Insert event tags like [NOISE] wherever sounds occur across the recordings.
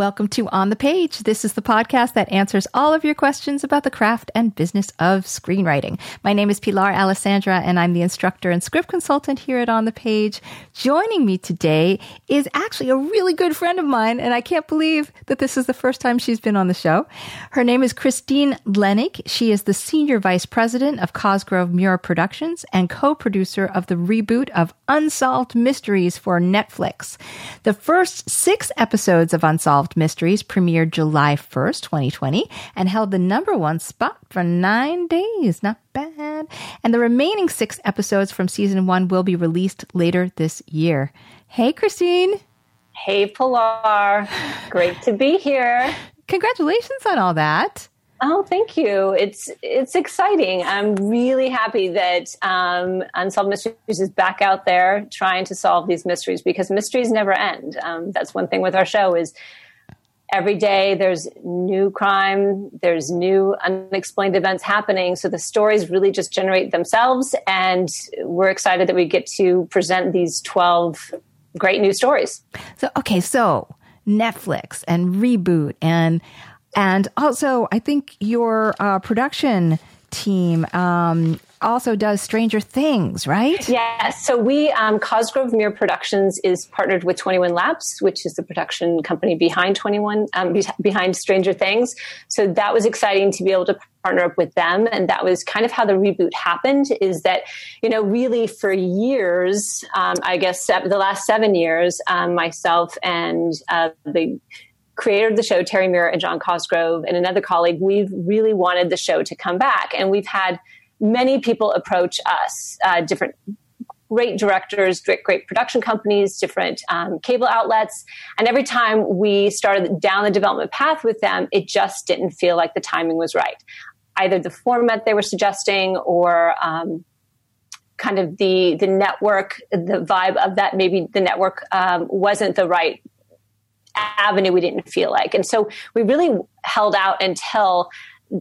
Welcome to On the Page. This is the podcast that answers all of your questions about the craft and business of screenwriting. My name is Pilar Alessandra, and I'm the instructor and script consultant here at On the Page. Joining me today is actually a really good friend of mine, and I can't believe that this is the first time she's been on the show. Her name is Christine Lenig. She is the senior vice president of Cosgrove Meurer Productions and co-producer of the reboot of Unsolved Mysteries for Netflix. The first six episodes of Unsolved Mysteries premiered July 1st, 2020, and held the number one spot for nine days. Not bad. And the remaining six episodes from season one will be released later this year. Hey, Christine. Hey, Pilar. Great to be here. Congratulations on all that. Oh, thank you. It's it's exciting. I'm really happy that um, Unsolved Mysteries is back out there trying to solve these mysteries because mysteries never end. Um, that's one thing with our show is every day there's new crime, there's new unexplained events happening. So the stories really just generate themselves, and we're excited that we get to present these twelve great new stories. So, okay, so Netflix and reboot and and also I think your uh, production team um, also does Stranger Things, right? Yes. So we, um, Cosgrove Meurer Productions is partnered with 21 Laps, which is the production company behind 21, um, be- behind Stranger Things. So that was exciting to be able to partner up with them. And that was kind of how the reboot happened is that, you know, really for years, um, I guess the last seven years, um, myself and uh, the creator of the show, Terry Meurer and John Cosgrove, and another colleague, we've really wanted the show to come back. And we've had many people approach us, uh, different great directors, great, great production companies, different um, cable outlets. And every time we started down the development path with them, it just didn't feel like the timing was right. Either the format they were suggesting or um, kind of the the network, the vibe of that, maybe the network um, wasn't the right avenue we didn't feel like. And so we really held out until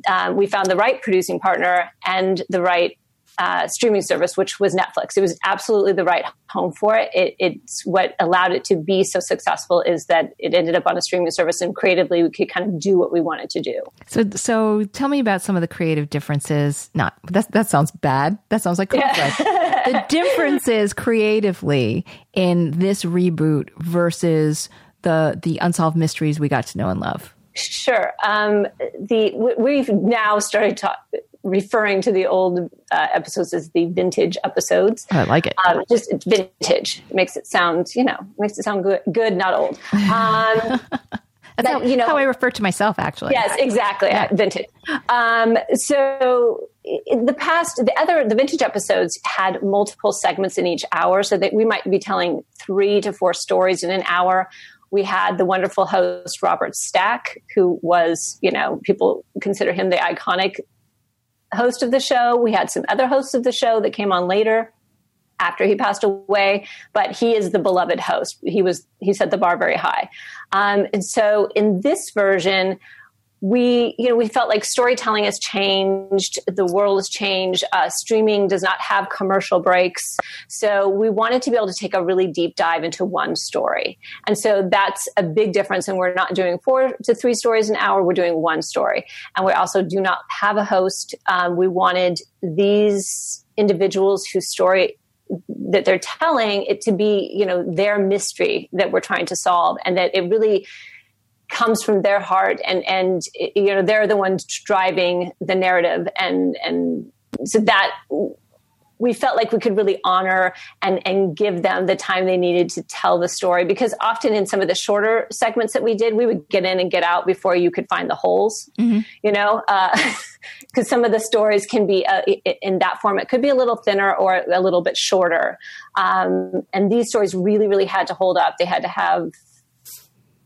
uh, we found the right producing partner and the right uh, streaming service, which was Netflix. It was absolutely the right home for it. it. It's what allowed it to be so successful is that it ended up on a streaming service, and creatively we could kind of do what we wanted to do. So, so tell me about some of the creative differences. Not that that sounds bad. That sounds like conflict. Yeah. the differences creatively in this reboot versus the the unsolved mysteries we got to know and love. Sure. Um, the we've now started ta- referring to the old uh, episodes as the vintage episodes. I like it. Um, just vintage makes it sound you know makes it sound good, good not old. Um, [LAUGHS] That's that, how, you know, how I refer to myself, actually. Yes, exactly. Yeah. Vintage. Um, so the past, the other, the vintage episodes had multiple segments in each hour, so that we might be telling three to four stories in an hour we had the wonderful host Robert Stack, who was, you know, people consider him the iconic host of the show. We had some other hosts of the show that came on later after he passed away, but he is the beloved host. He was he set the bar very high, um, and so in this version, we you know we felt like storytelling has changed the world has changed uh, streaming does not have commercial breaks. So we wanted to be able to take a really deep dive into one story. And so that's a big difference and we're not doing four to three stories an hour we're doing one story. And we also do not have a host. Um, we wanted these individuals whose story that they're telling it to be you know their mystery that we're trying to solve and that it really comes from their heart and and you know they're the ones driving the narrative and and so that we felt like we could really honor and, and give them the time they needed to tell the story because often in some of the shorter segments that we did, we would get in and get out before you could find the holes, mm-hmm. you know, because uh, [LAUGHS] some of the stories can be uh, in that form. It could be a little thinner or a little bit shorter. Um, and these stories really, really had to hold up. They had to have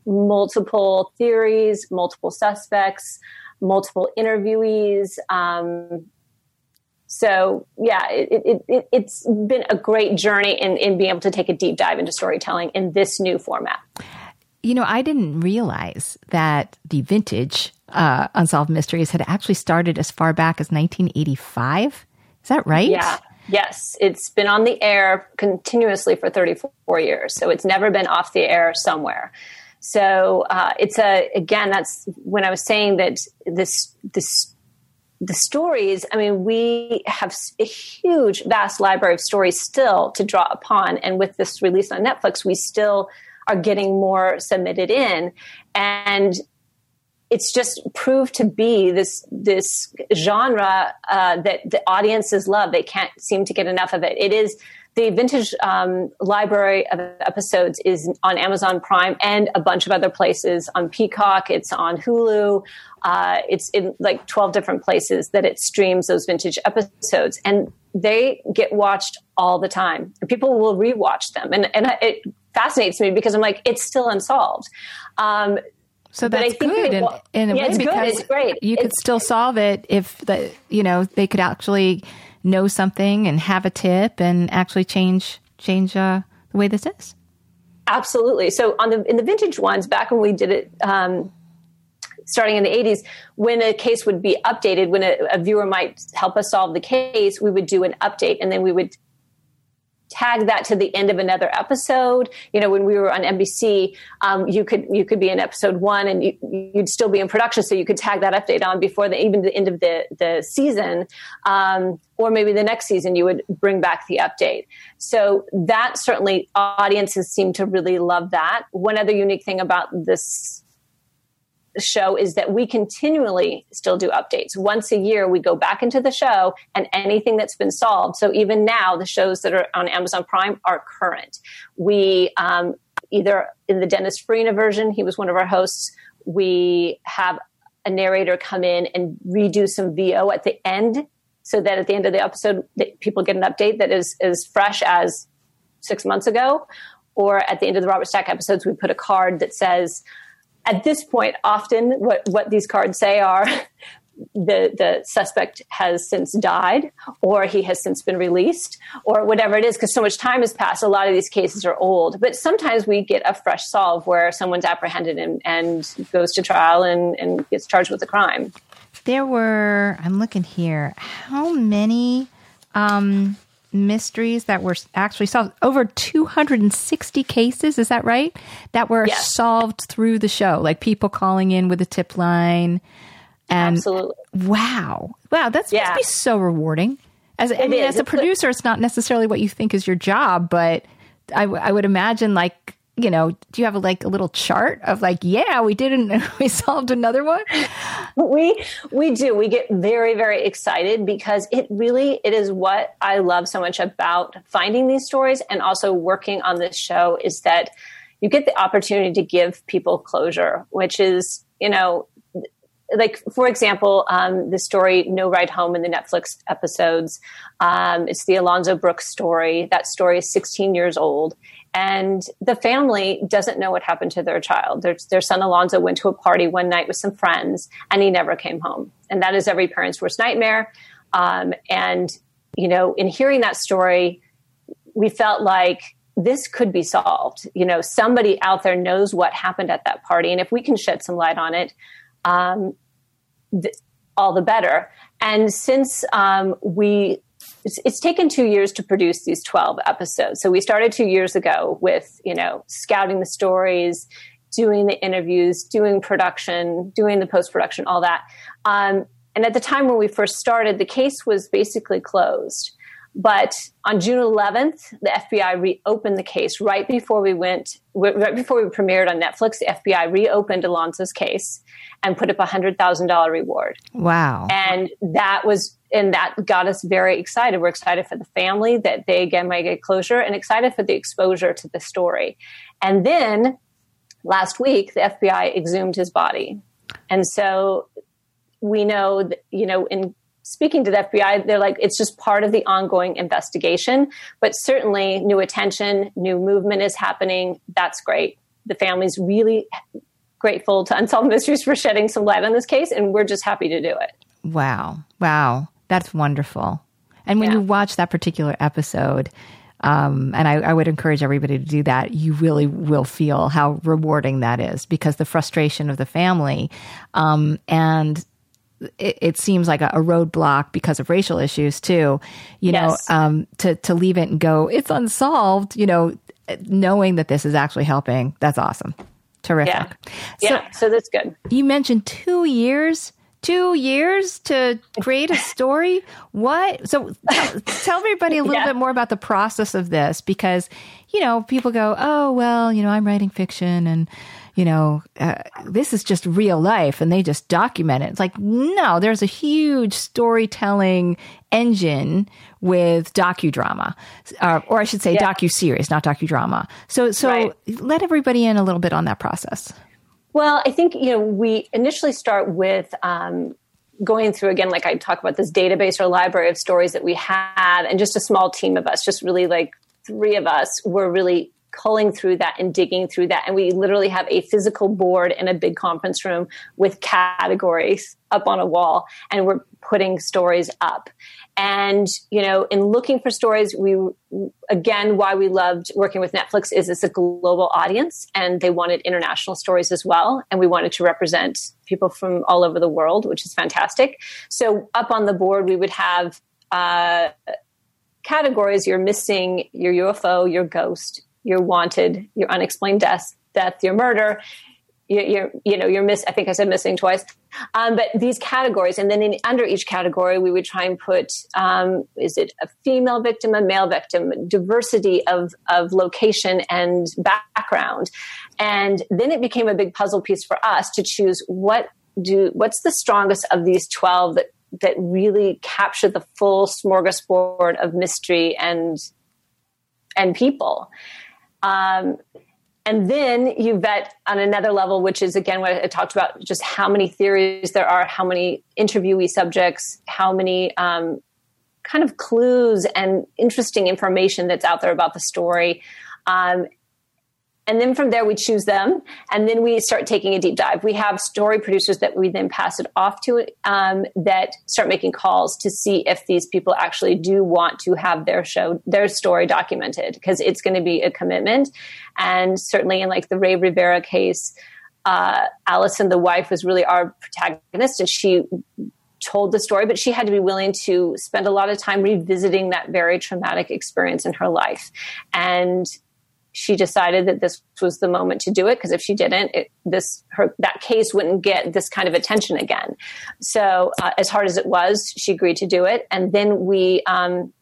multiple theories, multiple suspects, multiple interviewees. Um, so yeah, it, it, it, has been a great journey in, in being able to take a deep dive into storytelling in this new format. You know, I didn't realize that the vintage uh, Unsolved Mysteries had actually started as far back as 1985. Is that right? Yeah. Yes, it's been on the air continuously for 34 years. So it's never been off the air somewhere. So uh, it's a again. That's when I was saying that this this the stories, I mean, we have a huge, vast library of stories still to draw upon. And with this release on Netflix, we still are getting more submitted in. And it's just proved to be this this genre uh, that the audiences love. They can't seem to get enough of it. It is the vintage um, library of episodes is on Amazon Prime and a bunch of other places on Peacock. It's on Hulu. Uh, it's in like 12 different places that it streams those vintage episodes. And they get watched all the time. People will rewatch them. And, and it fascinates me because I'm like, it's still unsolved. Um, so that's good in, in a yeah, way it's because good. It's great. you could it's, still solve it if the you know they could actually know something and have a tip and actually change change uh, the way this is. Absolutely. So on the in the vintage ones, back when we did it. Um, starting in the 80s, when a case would be updated, when a, a, viewer might help us solve the case, we would do an update and then we would tag that to the end of another episode. You know, when we were on NBC, um, you could you could be in episode one and you, would still be in production, so you could tag that update on before the even the end of the the season, um, or maybe the next season you would bring back the update. So that certainly audiences seem to really love that. One other unique thing about this show is that we continually still do updates. Once a year, we go back into the show and anything that's been solved. So even now, the shows that are on Amazon Prime are current. We um, either in the Dennis Farina version, he was one of our hosts. We have a narrator come in and redo some VO at the end so that at the end of the episode, people get an update that is as fresh as six months ago. Or at the end of the Robert Stack episodes, we put a card that says, at this point, often what, what these cards say are [LAUGHS] the, the suspect has since died or he has since been released or whatever it is because so much time has passed. A lot of these cases are old, but sometimes we get a fresh solve where someone's apprehended and, and goes to trial and, and gets charged with a crime. There were, I'm looking here, how many um, mysteries that were actually solved. Over 260 cases, is that right? That were yes. solved through the show, like people calling in with a tip line. And Absolutely. Wow. Wow, that's yeah. must be so rewarding. As I mean, as a producer, it's not necessarily what you think is your job, but I, I would imagine like you know, do you have a, like a little chart of like, yeah, we didn't, [LAUGHS] we solved another one? We we do. We get very very excited because it really it is what I love so much about finding these stories and also working on this show is that you get the opportunity to give people closure, which is you know like for example, um, the story "No Ride Home" in the Netflix episodes. Um, it's the Alonzo Brooks story. That story is 16 years old, and the family doesn't know what happened to their child. Their, their son Alonzo went to a party one night with some friends, and he never came home. And that is every parent's worst nightmare. Um, and you know, in hearing that story, we felt like this could be solved. You know, somebody out there knows what happened at that party, and if we can shed some light on it, um, th- all the better. And since um, we, it's, it's, taken two years to produce these 12 episodes. So we started two years ago with, you know, scouting the stories, doing the interviews, doing production, doing the post production, all that. Um, and at the time when we first started, the case was basically closed. But on June 11th, the FBI reopened the case right before we went, right before we premiered on Netflix. The FBI reopened Alonzo's case and put up a hundred thousand dollar reward. Wow! And that was, and that got us very excited. We're excited for the family that they again might get closure, and excited for the exposure to the story. And then last week, the FBI exhumed his body, and so we know that you know in speaking to the FBI, they're like, it's just part of the ongoing investigation. But certainly, new attention, new movement is happening. That's great. The family's really grateful to Unsolved Mysteries for shedding some light on this case, and we're just happy to do it. Wow. Wow. That's wonderful. And when yeah. you watch that particular episode, um, and I, I, would encourage everybody to do that. You really will feel how rewarding that is because the frustration of the family um, and it, it, seems like a, a, roadblock because of racial issues too. You yes. know, um, to to leave it and go, it's unsolved. You know, knowing that this is actually helping, that's awesome, terrific. Yeah, so, yeah. So that's good. You mentioned two years. Two years to create a story? [LAUGHS] what? So tell, tell everybody a little yeah. bit more about the process of this because, you know, people go, oh, well, you know, I'm writing fiction and, you know, uh, this is just real life and they just document it. It's like, no, there's a huge storytelling engine with docudrama, uh, or I should say yeah. docu-series, not docudrama. So, so right. let everybody in a little bit on that process. Well, I think, you know, we initially start with, um, going through again, like I talk about this database or library of stories that we have, and just a small team of us, just really like three of us were really culling through that and digging through that. And we literally have a physical board in a big conference room with categories up on a wall, and we're putting stories up. And, you know, in looking for stories, we, again, why we loved working with Netflix is it's a global audience and they wanted international stories as well. And we wanted to represent people from all over the world, which is fantastic. So up on the board, we would have, uh, categories you're missing your UFO, your ghost, your wanted, your unexplained death, death, your murder, you're, you're, know, you're miss. I think I said missing twice. Um, but these categories, and then in, under each category, we would try and put: um, is it a female victim, a male victim, diversity of of location and background, and then it became a big puzzle piece for us to choose what do what's the strongest of these twelve that that really capture the full smorgasbord of mystery and and people. Um, and then you vet on another level, which is again what I talked about just how many theories there are, how many interviewee subjects, how many um, kind of clues and interesting information that's out there about the story. Um, and then from there we choose them and then we start taking a deep dive we have story producers that we then pass it off to um, that start making calls to see if these people actually do want to have their show their story documented because it's going to be a commitment and certainly in like the ray rivera case uh, allison the wife was really our protagonist and she told the story, but she had to be willing to spend a lot of time revisiting that very traumatic experience in her life. And she decided that this was the moment to do it because if she didn't it, this her that case wouldn't get this kind of attention again. So uh, as hard as it was she agreed to do it. And then we um,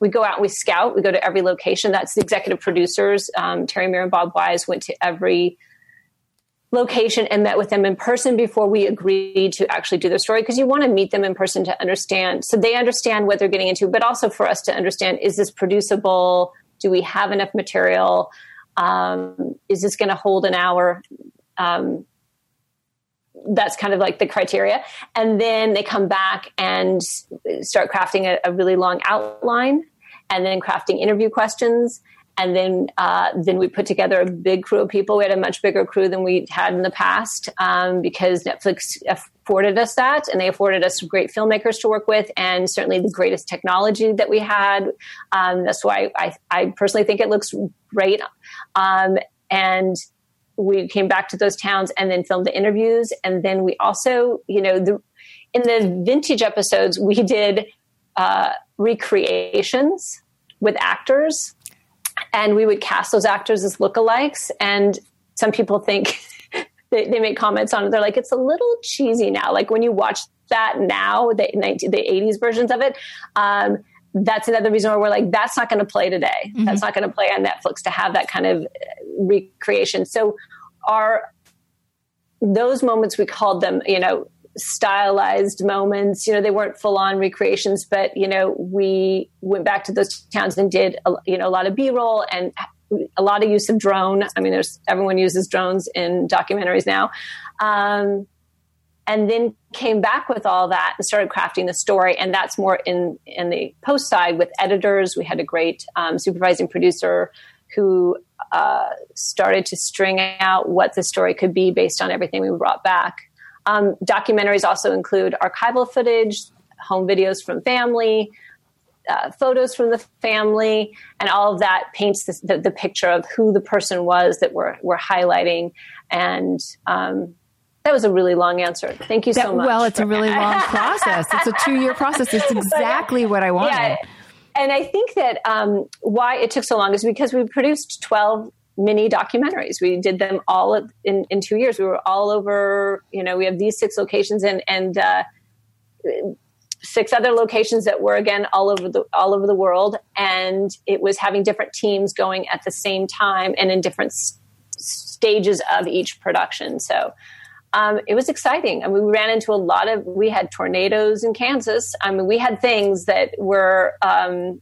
we go out and we scout. We go to every location. That's the executive producers. Um, terry Meurer and bob wise went to every location and met with them in person before we agreed to actually do the story because you want to meet them in person to understand so they understand what they're getting into but also for us to understand is this producible do we have enough material? Um, is this going to hold an hour? Um, that's kind of like the criteria. And then they come back and start crafting a, a really long outline and then crafting interview questions and then uh, then we put together a big crew of people. We had a much bigger crew than we had in the past um, because Netflix afforded us that, and they afforded us some great filmmakers to work with, and certainly the greatest technology that we had. Um, that's why I, I, personally think it looks great. Um, and we came back to those towns and then filmed the interviews, and then we also, you know, the in the vintage episodes we did uh, recreations with actors and we would cast those actors as lookalikes. And some people think they, they make comments on it. They're like, it's a little cheesy now. Like when you watch that now, the 19, the 80s versions of it. Um, that's another reason why we're like, that's not going to play today. Mm-hmm. That's not going to play on Netflix to have that kind of recreation. So our those moments we called them, you know, stylized moments. You know, they weren't full on recreations, but you know, we went back to those towns and did a, you know a lot of B roll and a lot of use of drone. I mean, there's everyone uses drones in documentaries now. Um, and then came back with all that and started crafting the story and that's more in in the post side with editors we had a great um, supervising producer who uh, started to string out what the story could be based on everything we brought back um, documentaries also include archival footage home videos from family uh, photos from the family and all of that paints the, the, the, picture of who the person was that we're, we're highlighting and um, that was a really long answer. Thank you so that, much. Well, it's a really long [LAUGHS] process. It's a two year process. It's [LAUGHS] exactly what I wanted. Yeah. And I think that um, why it took so long is because we produced 12 mini documentaries. We did them all in, in two years. We were all over, you know, we have these six locations and, and, uh, six other locations that were again all over the all over the world and it was having different teams going at the same time and in different s- stages of each production so um, it was exciting. I mean, we ran into a lot of, we had tornadoes in Kansas. I mean, we had things that were, um,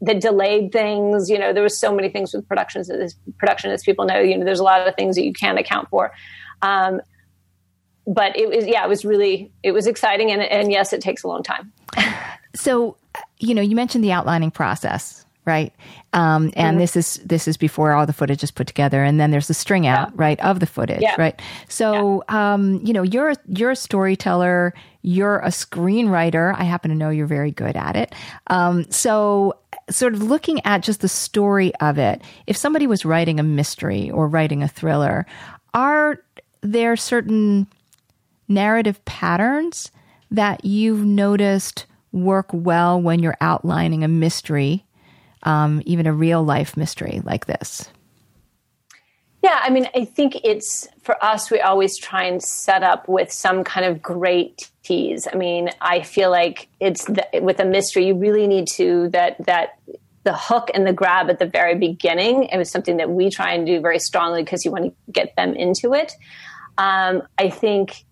that delayed things. You know, there was so many things with productions, as production, as people know, you know, there's a lot of things that you can't account for. Um, but it was, yeah, it was really, it was exciting. And, and yes, it takes a long time. so, you know, you mentioned the outlining process right? Um, and mm-hmm. this is this is before all the footage is put together, and then there's the string out, yeah. right, of the footage, yeah. right? So, yeah. um, you know, you're you're a storyteller, you're a screenwriter. I happen to know you're very good at it. Um, so, sort of looking at just the story of it, if somebody was writing a mystery or writing a thriller, are there certain narrative patterns that you've noticed work well when you're outlining a mystery um, even a real life mystery like this? Yeah, I mean, I think it's for us, we always try and set up with some kind of great tease. I mean, I feel like it's the, with a mystery, you really need to that that the hook and the grab at the very beginning. It was something that we try and do very strongly because you want to get them into it. Um, I think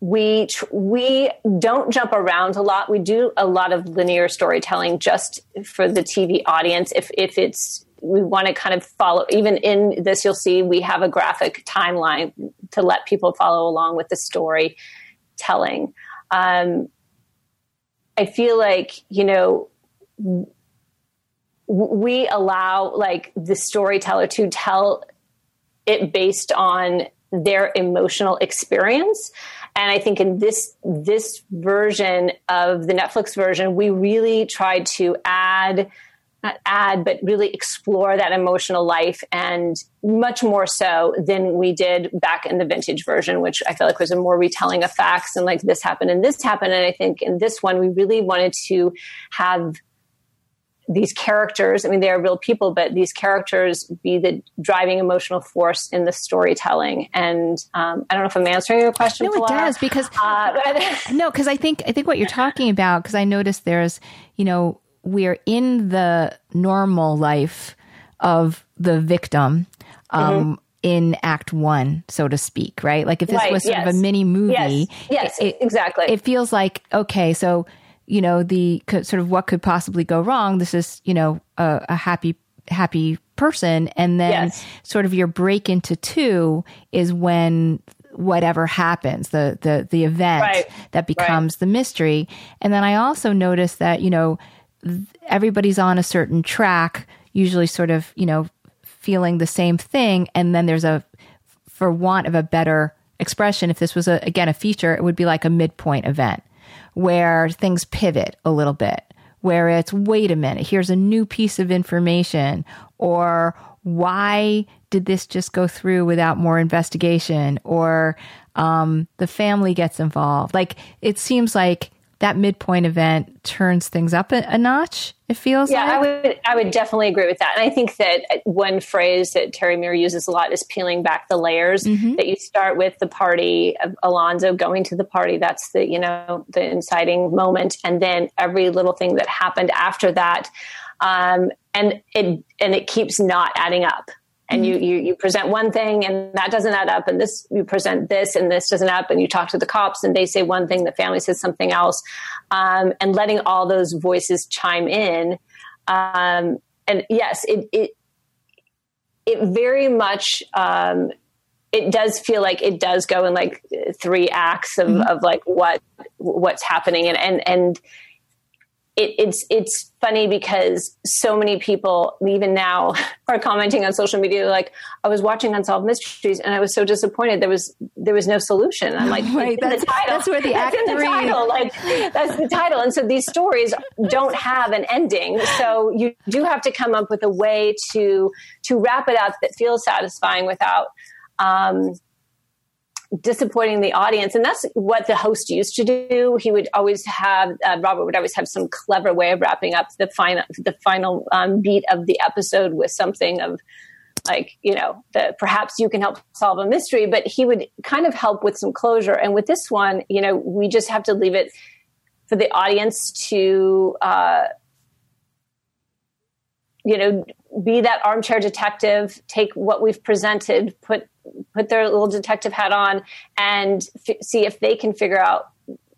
we we don't jump around a lot. We do a lot of linear storytelling just for the TV audience. If if it's we want to kind of follow even in this you'll see we have a graphic timeline to let people follow along with the story telling um, i feel like you know we allow like the storyteller to tell it based on their emotional experience and I think in this this version of the Netflix version, we really tried to add not add, but really explore that emotional life and much more so than we did back in the vintage version, which I feel like was a more retelling of facts and like this happened and this happened. And I think in this one, we really wanted to have these characters, I mean, they are real people, but these characters be the driving emotional force in the storytelling. And um, I don't know if I'm answering your question. No, it does because uh, [LAUGHS] no, because I think I think what you're talking about because I noticed there's you know we're in the normal life of the victim. Um, mm-hmm in act one, so to speak, right? Like if this right, was sort yes. of a mini movie. Yes, yes it, exactly. It feels like, okay, so you know, the sort of what could possibly go wrong. This is, you know, a, a happy, happy person. And then yes. sort of your break into two is when whatever happens, the, the, the event right. that becomes right. the mystery. And then I also noticed that, you know, everybody's on a certain track, usually sort of, you know, feeling the same thing. And then there's a, for want of a better expression, if this was a, again, a feature, it would be like a midpoint event where things pivot a little bit, where it's, wait a minute, here's a new piece of information, or why did this just go through without more investigation, or um, the family gets involved. Like, it seems like that midpoint event turns things up a, a notch. It feels yeah, like. I would I would definitely agree with that. And I think that one phrase that Terry Meurer uses a lot is peeling back the layers. Mm-hmm. That you start with the party of Alonzo going to the party. That's the you know the inciting moment, and then every little thing that happened after that, um, and it and it keeps not adding up and you, you you present one thing and that doesn't add up and this you present this and this doesn't add up and you talk to the cops and they say one thing the family says something else um, and letting all those voices chime in um, and yes it it it very much um, it does feel like it does go in like three acts of, mm-hmm. of like what what's happening and and and it, it's it's funny because so many people even now [LAUGHS] are commenting on social media like I was watching Unsolved Mysteries and I was so disappointed there was there was no solution. I'm like [LAUGHS] right, that's, that's, where the act the title. Like that's the title. And so these stories don't have an ending. So you do have to come up with a way to to wrap it up that feels satisfying without um, disappointing the audience. And that's what the host used to do. He would always have uh, robert would always have some clever way of wrapping up the final the final um, beat of the episode with something of like you know the perhaps you can help solve a mystery but he would kind of help with some closure. And with this one you know we just have to leave it for the audience to uh, you know be that armchair detective take what we've presented put put their little detective hat on and f- see if they can figure out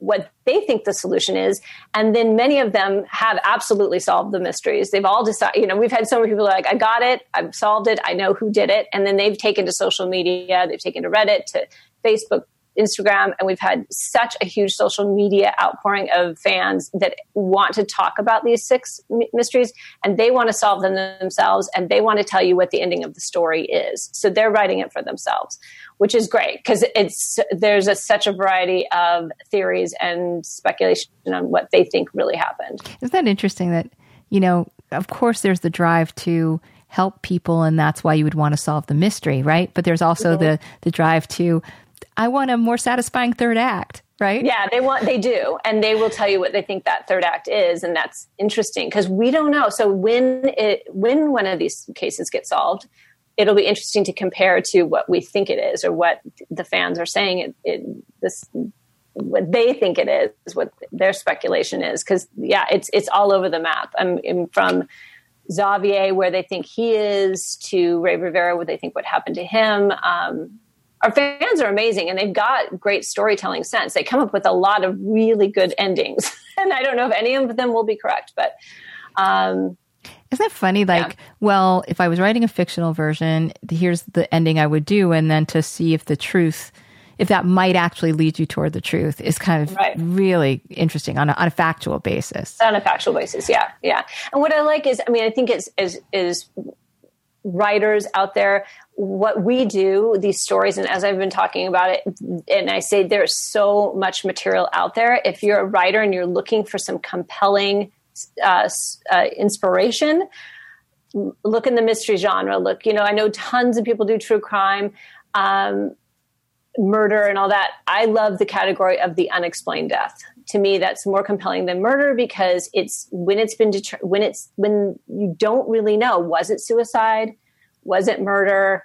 what they think the solution is. And then many of them have absolutely solved the mysteries. They've all decided, you know, we've had so many people like, I got it, I've solved it, I know who did it. And then they've taken to social media, they've taken to Reddit, to Facebook, Instagram, and we've had such a huge social media outpouring of fans that want to talk about these six mysteries and they want to solve them themselves and they want to tell you what the ending of the story is. So they're writing it for themselves, which is great because it's there's a, such a variety of theories and speculation on what they think really happened. Isn't that interesting that, you know, of course there's the drive to help people and that's why you would want to solve the mystery, right? But there's also mm-hmm. the the drive to I want a more satisfying third act, right? Yeah, they want they do, and they will tell you what they think that third act is, and that's interesting because we don't know. So when it when one of these cases get solved, it'll be interesting to compare to what we think it is or what the fans are saying it, it this what they think it is, what their speculation is. Because yeah, it's it's all over the map. I'm, I'm, from Xavier, where they think he is, to Ray Rivera, where they think what happened to him. Um, our fans are amazing and they've got great storytelling sense. They come up with a lot of really good endings. [LAUGHS] and I don't know if any of them will be correct, but um, isn't that funny? Like, yeah. well, if I was writing a fictional version, here's the ending I would do, and then to see if the truth, if that might actually lead you toward the truth, is kind of right. really interesting on a, on a factual basis. On a factual basis, yeah, yeah. And what I like is, I mean, I think is is is writers out there what we do these stories and as i've been talking about it and i say there's so much material out there. If you're a writer and you're looking for some compelling uh, uh, inspiration look in the mystery genre. Look you know i know tons of people do true crime um, murder and all that. I love the category of the unexplained death to me that's more compelling than murder because it's when it's been deter- when it's when you don't really know was it suicide was it murder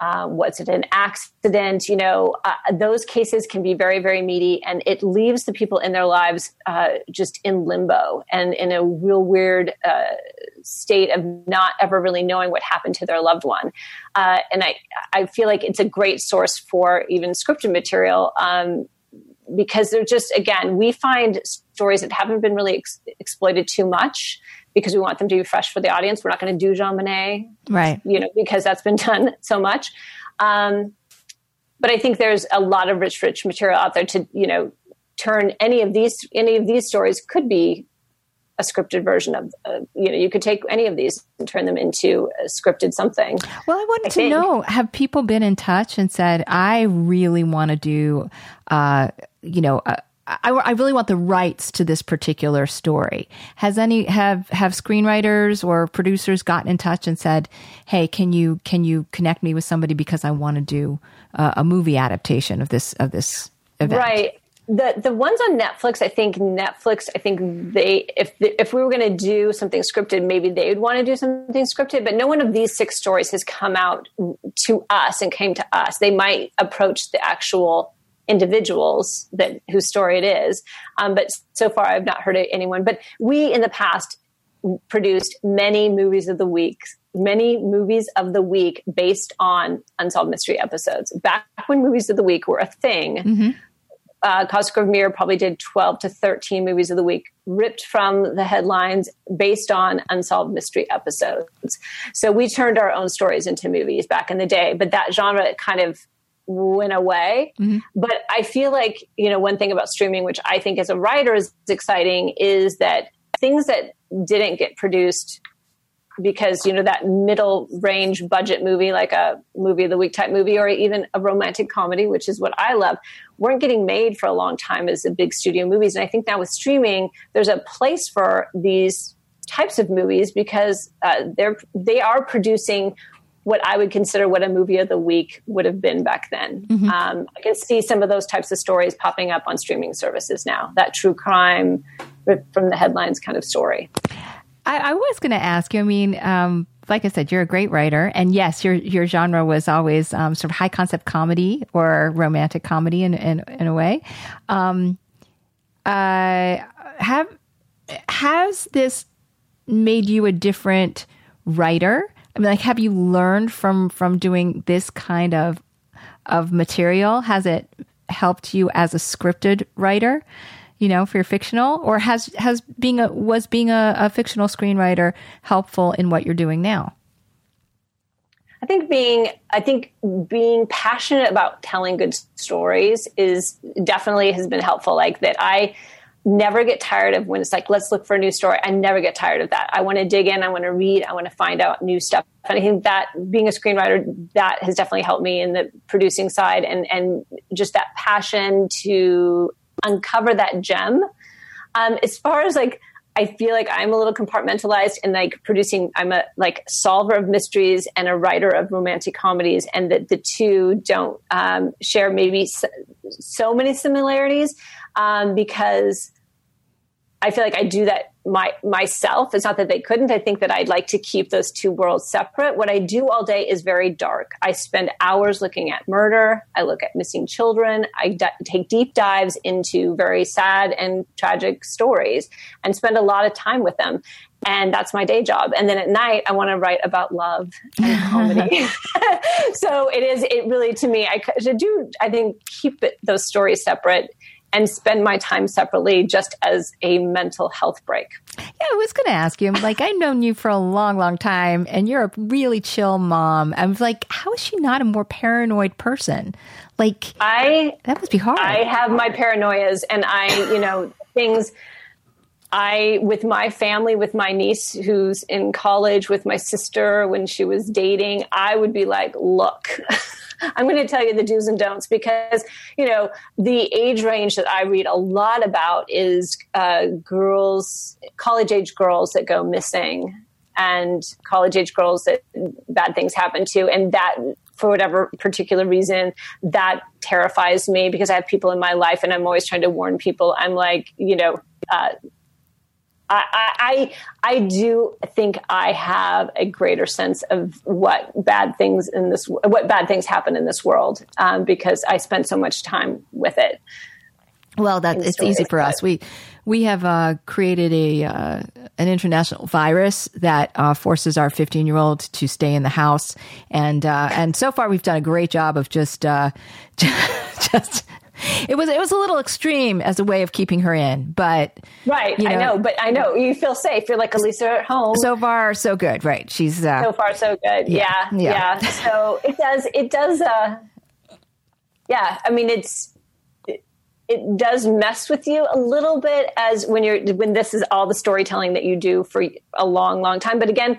uh, was it an accident? You know, uh, those cases can be very, very meaty, and it leaves the people in their lives uh, just in limbo and in a real weird uh, state of not ever really knowing what happened to their loved one. Uh, and I, I feel like it's a great source for even scripted material. Um, because they're just again we find stories that haven't been really ex- exploited too much because we want them to be fresh for the audience. We're not going to do JonBenét right. you know because that's been [LAUGHS] done so much. Um, but i think there's a lot of rich rich material out there to you know turn any of these any of these stories could be a scripted version of uh, you know you could take any of these and turn them into a scripted something well i wanted I to think. know have people been in touch and said i really want to do uh, you know uh, I, I really want the rights to this particular story. Has any have have screenwriters or producers gotten in touch and said, "Hey, can you can you connect me with somebody because I want to do uh, a movie adaptation of this of this event?" Right. The the ones on Netflix, I think Netflix, I think they if if we were going to do something scripted, maybe they would want to do something scripted. But no one of these six stories has come out to us and came to us. They might approach the actual individuals that whose story it is, um, but so far I've not heard of anyone. But we in the past produced many movies of the week many movies of the week based on unsolved mystery episodes. Back when movies of the week were a thing, mm-hmm uh, Cosgrove Meurer probably did 12 to 13 movies of the week, ripped from the headlines based on unsolved mystery episodes. So we turned our own stories into movies back in the day, but that genre kind of went away. Mm-hmm. But I feel like, you know, one thing about streaming, which I think as a writer is exciting, is that things that didn't get produced because you know that middle range budget movie like a movie of the week type movie or even a romantic comedy which is what i love weren't getting made for a long time as the big studio movies and i think now with streaming there's a place for these types of movies because uh, they're they are producing what I would consider what a movie of the week would have been back then. Mm-hmm. Um, I can see some of those types of stories popping up on streaming services now. That true crime from the headlines kind of story. I, I was going to ask you. I mean, um, like I said, you're a great writer, and yes, your your genre was always um, sort of high concept comedy or romantic comedy in in, in a way. Um, uh, have has this made you a different writer? I mean, like, have you learned from from doing this kind of of material? Has it helped you as a scripted writer? You know, for your fictional, or has has being a was being a, a fictional screenwriter helpful in what you're doing now? I think being I think being passionate about telling good stories is definitely has been helpful. Like that I never get tired of when it's like let's look for a new story. I never get tired of that. I want to dig in, I want to read, I want to find out new stuff. And I think that being a screenwriter that has definitely helped me in the producing side and and just that passion to uncover that gem. Um, as far as like, I feel like I'm a little compartmentalized in like producing. I'm a like solver of mysteries and a writer of romantic comedies, and that the two don't um, share maybe so, so many similarities um, because I feel like I do that my myself. It's not that they couldn't. I think that I'd like to keep those two worlds separate. What I do all day is very dark. I spend hours looking at murder. I look at missing children. I d- take deep dives into very sad and tragic stories and spend a lot of time with them. And that's my day job. And then at night, I want to write about love and [LAUGHS] comedy. [LAUGHS] so it is. It really, to me, I do. I think keep it, those stories separate and spend my time separately just as a mental health break. Yeah, I was going to ask you. Like, I've known you for a long, long time, and you're a really chill mom. I was like, how is she not a more paranoid person? Like, I that must be hard. I have my paranoias, and I, you know, things. I, with my family, with my niece who's in college, with my sister when she was dating, I would be like, look. [LAUGHS] I'm going to tell you the do's and don'ts because, you know, the age range that I read a lot about is uh, girls, college age girls that go missing and college age girls that bad things happen to. And that, for whatever particular reason, that terrifies me because I have people in my life and I'm always trying to warn people. I'm like, you know, uh, I, I, I do think I have a greater sense of what bad things in this what bad things happen in this world um, because I spend so much time with it. Well, that it's easy for us. We we have uh, created a uh, an international virus that uh, forces our 15 year old to stay in the house, and uh, and so far we've done a great job of just uh, [LAUGHS] just it was it was a little extreme as a way of keeping her in, but right. You know, I know, but I know you feel safe. You're like Elisa at home. So far, so good. Right? She's uh, so far so good. Yeah, yeah, yeah. So it does. It does. Uh, yeah. I mean, it's it, it does mess with you a little bit as when you're when this is all the storytelling that you do for a long, long time. But again,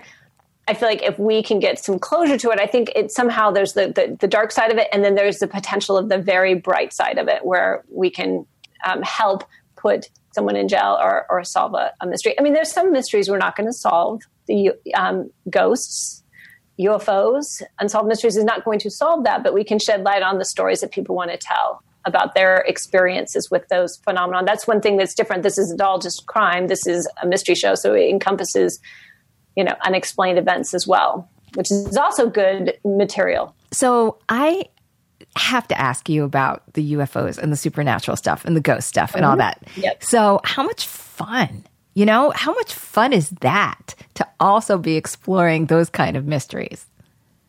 I feel like if we can get some closure to it, I think it somehow there's the, the, the dark side of it, and then there's the potential of the very bright side of it, where we can um, help put someone in jail or, or solve a, a, mystery. I mean, there's some mysteries we're not going to solve. The um, ghosts, UFOs, unsolved mysteries is not going to solve that, but we can shed light on the stories that people want to tell. about their experiences with those phenomena. That's one thing that's different. This isn't all just crime. This is a mystery show, so it encompasses, you know, unexplained events as well, which is also good material. So I have to ask you about the UFOs and the supernatural stuff and the ghost stuff and all Mm-hmm. that. Yep. So how much fun, you know, how much fun is that to also be exploring those kind of mysteries?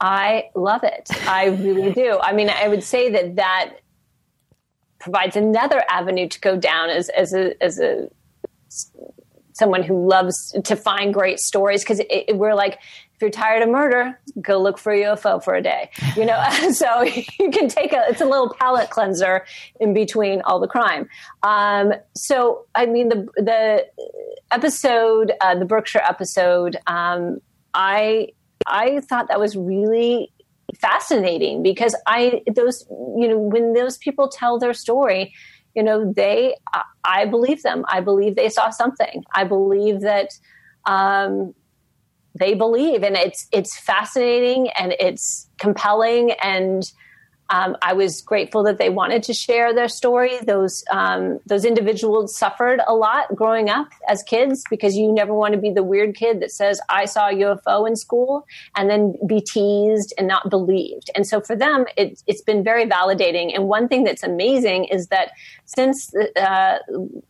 I love it. I really do. I mean, I would say that that provides another avenue to go down as as a as a someone who loves to find great stories because we're like if you're tired of murder go look for a ufo for a day you know? [LAUGHS] [LAUGHS] So you can take a it's a little palate cleanser in between all the crime. Um, so i mean the the episode uh, the berkshire episode um, i i thought that was really fascinating because i those you know when those people tell their story you know they I- believe them. I believe they saw something. I believe that um, they believe. And it's it's fascinating and it's compelling and um, I was grateful that they wanted to share their story. Those um, those individuals suffered a lot growing up as kids because you never want to be the weird kid that says I saw a UFO in school and then be teased and not believed. And so for them, it, it's been very validating. And one thing that's amazing is that since uh,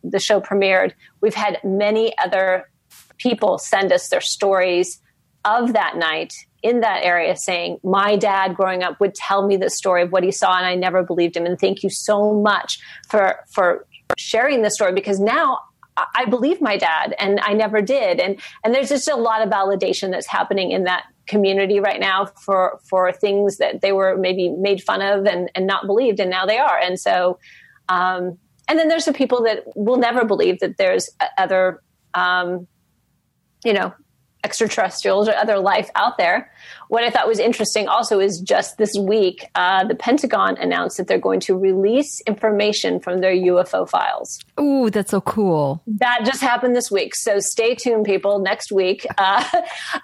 the show premiered, we've had many other people send us their stories of that night in that area saying, My dad growing up would tell me the story of what he saw, and I never believed him. And thank you so much for, for sharing the story because now I- believe my dad and I never did. And, and there's just a lot of validation that's happening in that community right now for, for things that they were maybe made fun of and, and not believed, and now they are. And so, um, and then there's the people that will never believe that there's other, um, you know, extraterrestrials or other life out there. What I thought was interesting also is just this week, uh, the Pentagon announced that they're going to release information from their UFO files. Ooh, that's so cool. That just happened this week. So stay tuned, people, next week. [LAUGHS] Uh,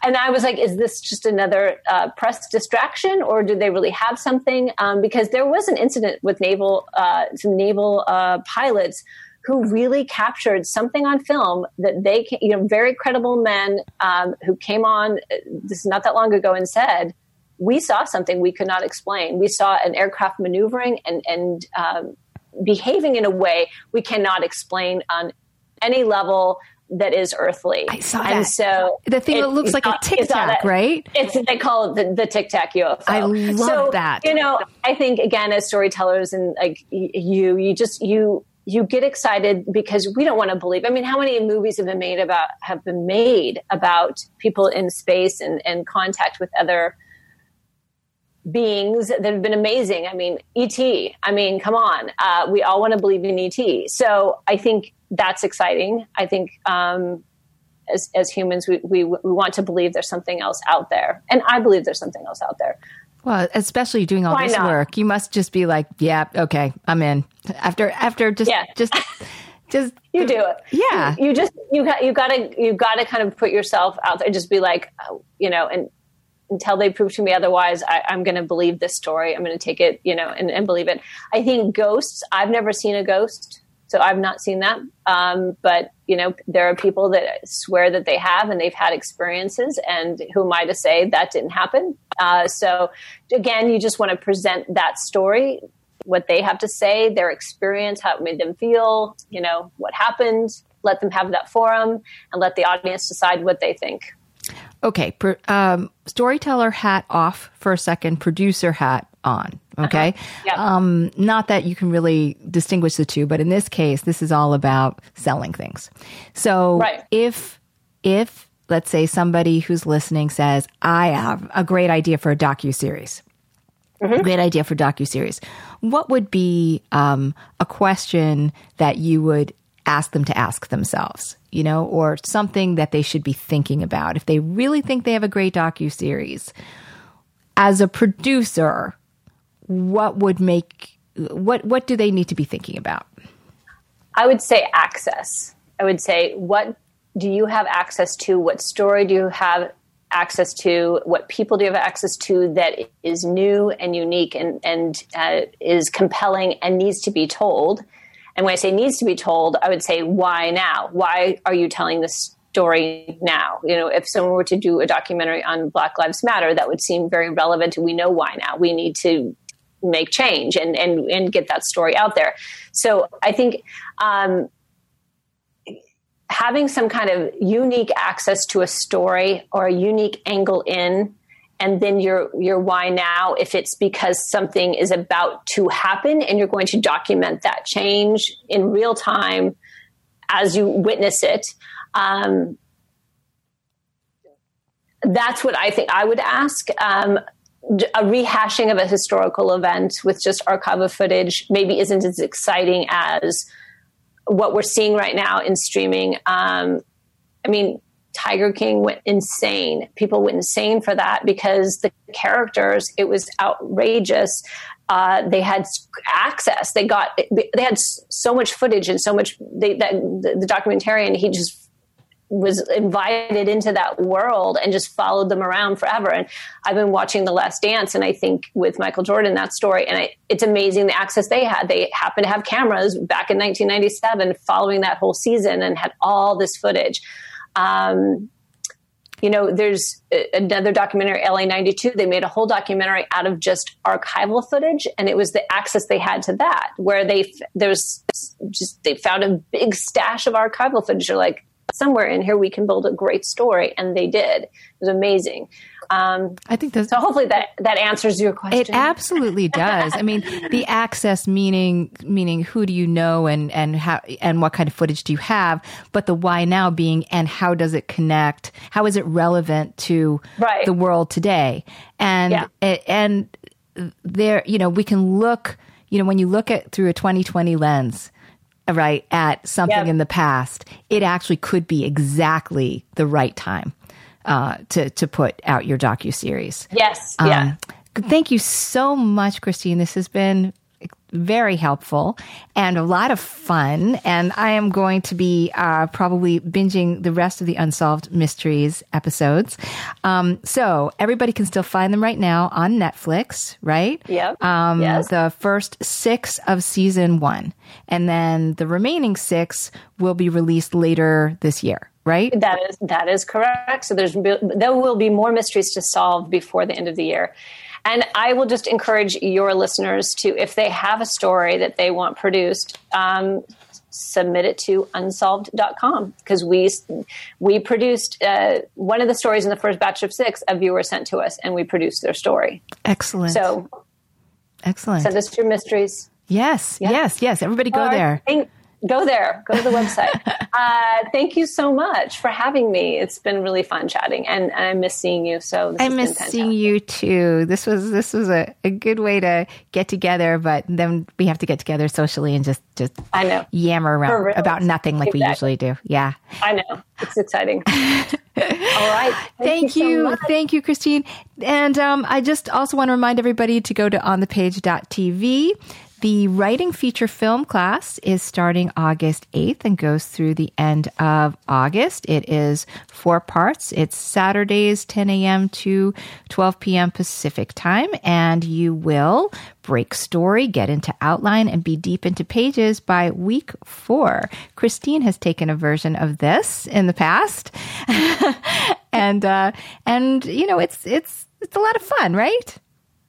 and I was like, is this just another uh, press distraction or do they really have something? Um, because there was an incident with naval, uh, some naval uh, pilots who really captured something on film that they, ca- you know, very credible men um, who came on uh, this is not that long ago and said, we saw something we could not explain. We saw an aircraft maneuvering and, and um, behaving in a way we cannot explain on any level that is earthly. I saw And that. so The thing it- that looks like a tic tac, right? It's they call it the, the tic tac UFO. I love so, that. You know, I think again as storytellers and like you, you just you you get excited because we don't want to believe. I mean, how many movies have been made about have been made about people in space and, and contact with other beings that have been amazing. I mean, ET. I mean, come on. Uh, we all want to believe in ET. So I think that's exciting. I think um, as as humans, we, we we want to believe there's something else out there, and I believe there's something else out there. Well, especially doing all Why this not? work, you must just be like, yeah, okay, I'm in. After after just Yeah. just just [LAUGHS] You do it. Yeah. You, you just you got you got to you got to kind of put yourself out there. and Just be like, oh, you know, and until they prove to me otherwise, I, I'm going to believe this story. I'm going to take it, you know, and, and believe it. I think ghosts. I've never seen a ghost, so I've not seen that. Um, but you know, there are people that swear that they have, and they've had experiences. And who am I to say that didn't happen? Uh, so again, you just want to present that story what they have to say, their experience, how it made them feel, you know, what happened. Let them have that forum and let the audience decide what they think. Okay. Um, storyteller hat off for a second. Producer hat on. Okay. Yeah. Um, not that you can really distinguish the two, but in this case, this is all about selling things. So Right. if if let's say somebody who's listening says, "I have a great idea for a docu series." Great idea for docu series. What would be um, a question that you would ask them to ask themselves? You know, or something that they should be thinking about if they really think they have a great docu series. As a producer, what would make what what do they need to be thinking about? I would say access. I would say, what do you have access to? What story do you have access to, what people do you have access to that is new and unique and, and uh, is compelling and needs to be told. And when I say needs to be told, I would say, why now? Why are you telling this story now? You know, if someone were to do a documentary on Black Lives Matter, that would seem very relevant. We know why now. We need to make change and, and, and get that story out there. So I think um, having some kind of unique access to a story or a unique angle in and then your your why now if it's because something is about to happen and you're going to document that change in real time as you witness it um, that's what i think i would ask um, a rehashing of a historical event with just archival footage maybe isn't as exciting as what we're seeing right now in streaming. Um, I mean, Tiger King went insane. People went insane for that because the characters, it was outrageous. Uh, they had access. They got. They had so much footage and so much. They, that the, documentarian he just was invited into that world and just followed them around forever. And I've been watching The Last Dance, and I think with Michael Jordan, that story, and I, it's amazing the access they had. They happened to have cameras back in 1997 following that whole season and had all this footage. Um, you know, there's another documentary, LA 92. They made a whole documentary out of just archival footage, and it was the access they had to that, where they there's just they found a big stash of archival footage. They're like, somewhere in here we can build a great story and they did it was amazing um, i think that's, so hopefully that that answers your question it absolutely [LAUGHS] does i mean the access meaning meaning who do you know and and how and what kind of footage do you have but the why now being and how does it connect how is it relevant to right. the world today and yeah. and there you know we can look you know when you look at through a 2020 lens right, at something yep. in the past, it actually could be exactly the right time uh, to to put out your docu series. Yes. Um, yeah. Thank you so much, Christine. This has been very helpful and a lot of fun. And I am going to be uh, probably binging the rest of the Unsolved Mysteries episodes. Um, so everybody can still find them right now on Netflix, right? Yep. Um, yes. The first six of season one. And then the remaining six will be released later this year right? That is that is correct. So there's there will be more mysteries to solve before the end of the year. And I will just encourage your listeners to, if they have a story that they want produced, um, submit it to unsolved.com because we we produced uh, one of the stories in the first batch of six a viewer sent to us and we produced their story excellent so excellent send us your mysteries yes yeah. yes yes everybody go there thank, go there, go to the website. [LAUGHS] uh, thank you so much for having me. It's been really fun chatting, and, and I miss seeing you. So I miss seeing you too. This was this was a, a good way to get together, but then we have to get together socially and just just I know yammer around about nothing like exactly. we usually do. Yeah, I know it's exciting. [LAUGHS] All right. Thank, Thank you. you. So Thank you, Christine. And um, I just also want to remind everybody to go to onthepage.tv the writing feature film class is starting August 8th and goes through the end of August. It is four parts. It's Saturdays, 10 a.m. to 12 p.m. Pacific time, and you will break story, get into outline, and be deep into pages by week four. Christine has taken a version of this in the past, [LAUGHS] and uh, and you know it's it's it's a lot of fun, right?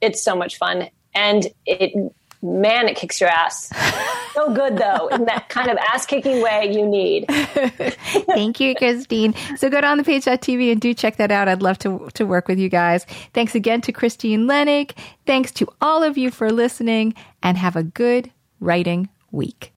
It's so much fun, and it man, it kicks your ass. [LAUGHS] so good though, in that kind of ass kicking way you need. [LAUGHS] Thank you, Christine. So go to onthepage.tv and do check that out. I'd love to, to work with you guys. Thanks again to Christine Lenig. Thanks to all of you for listening and have a good writing week.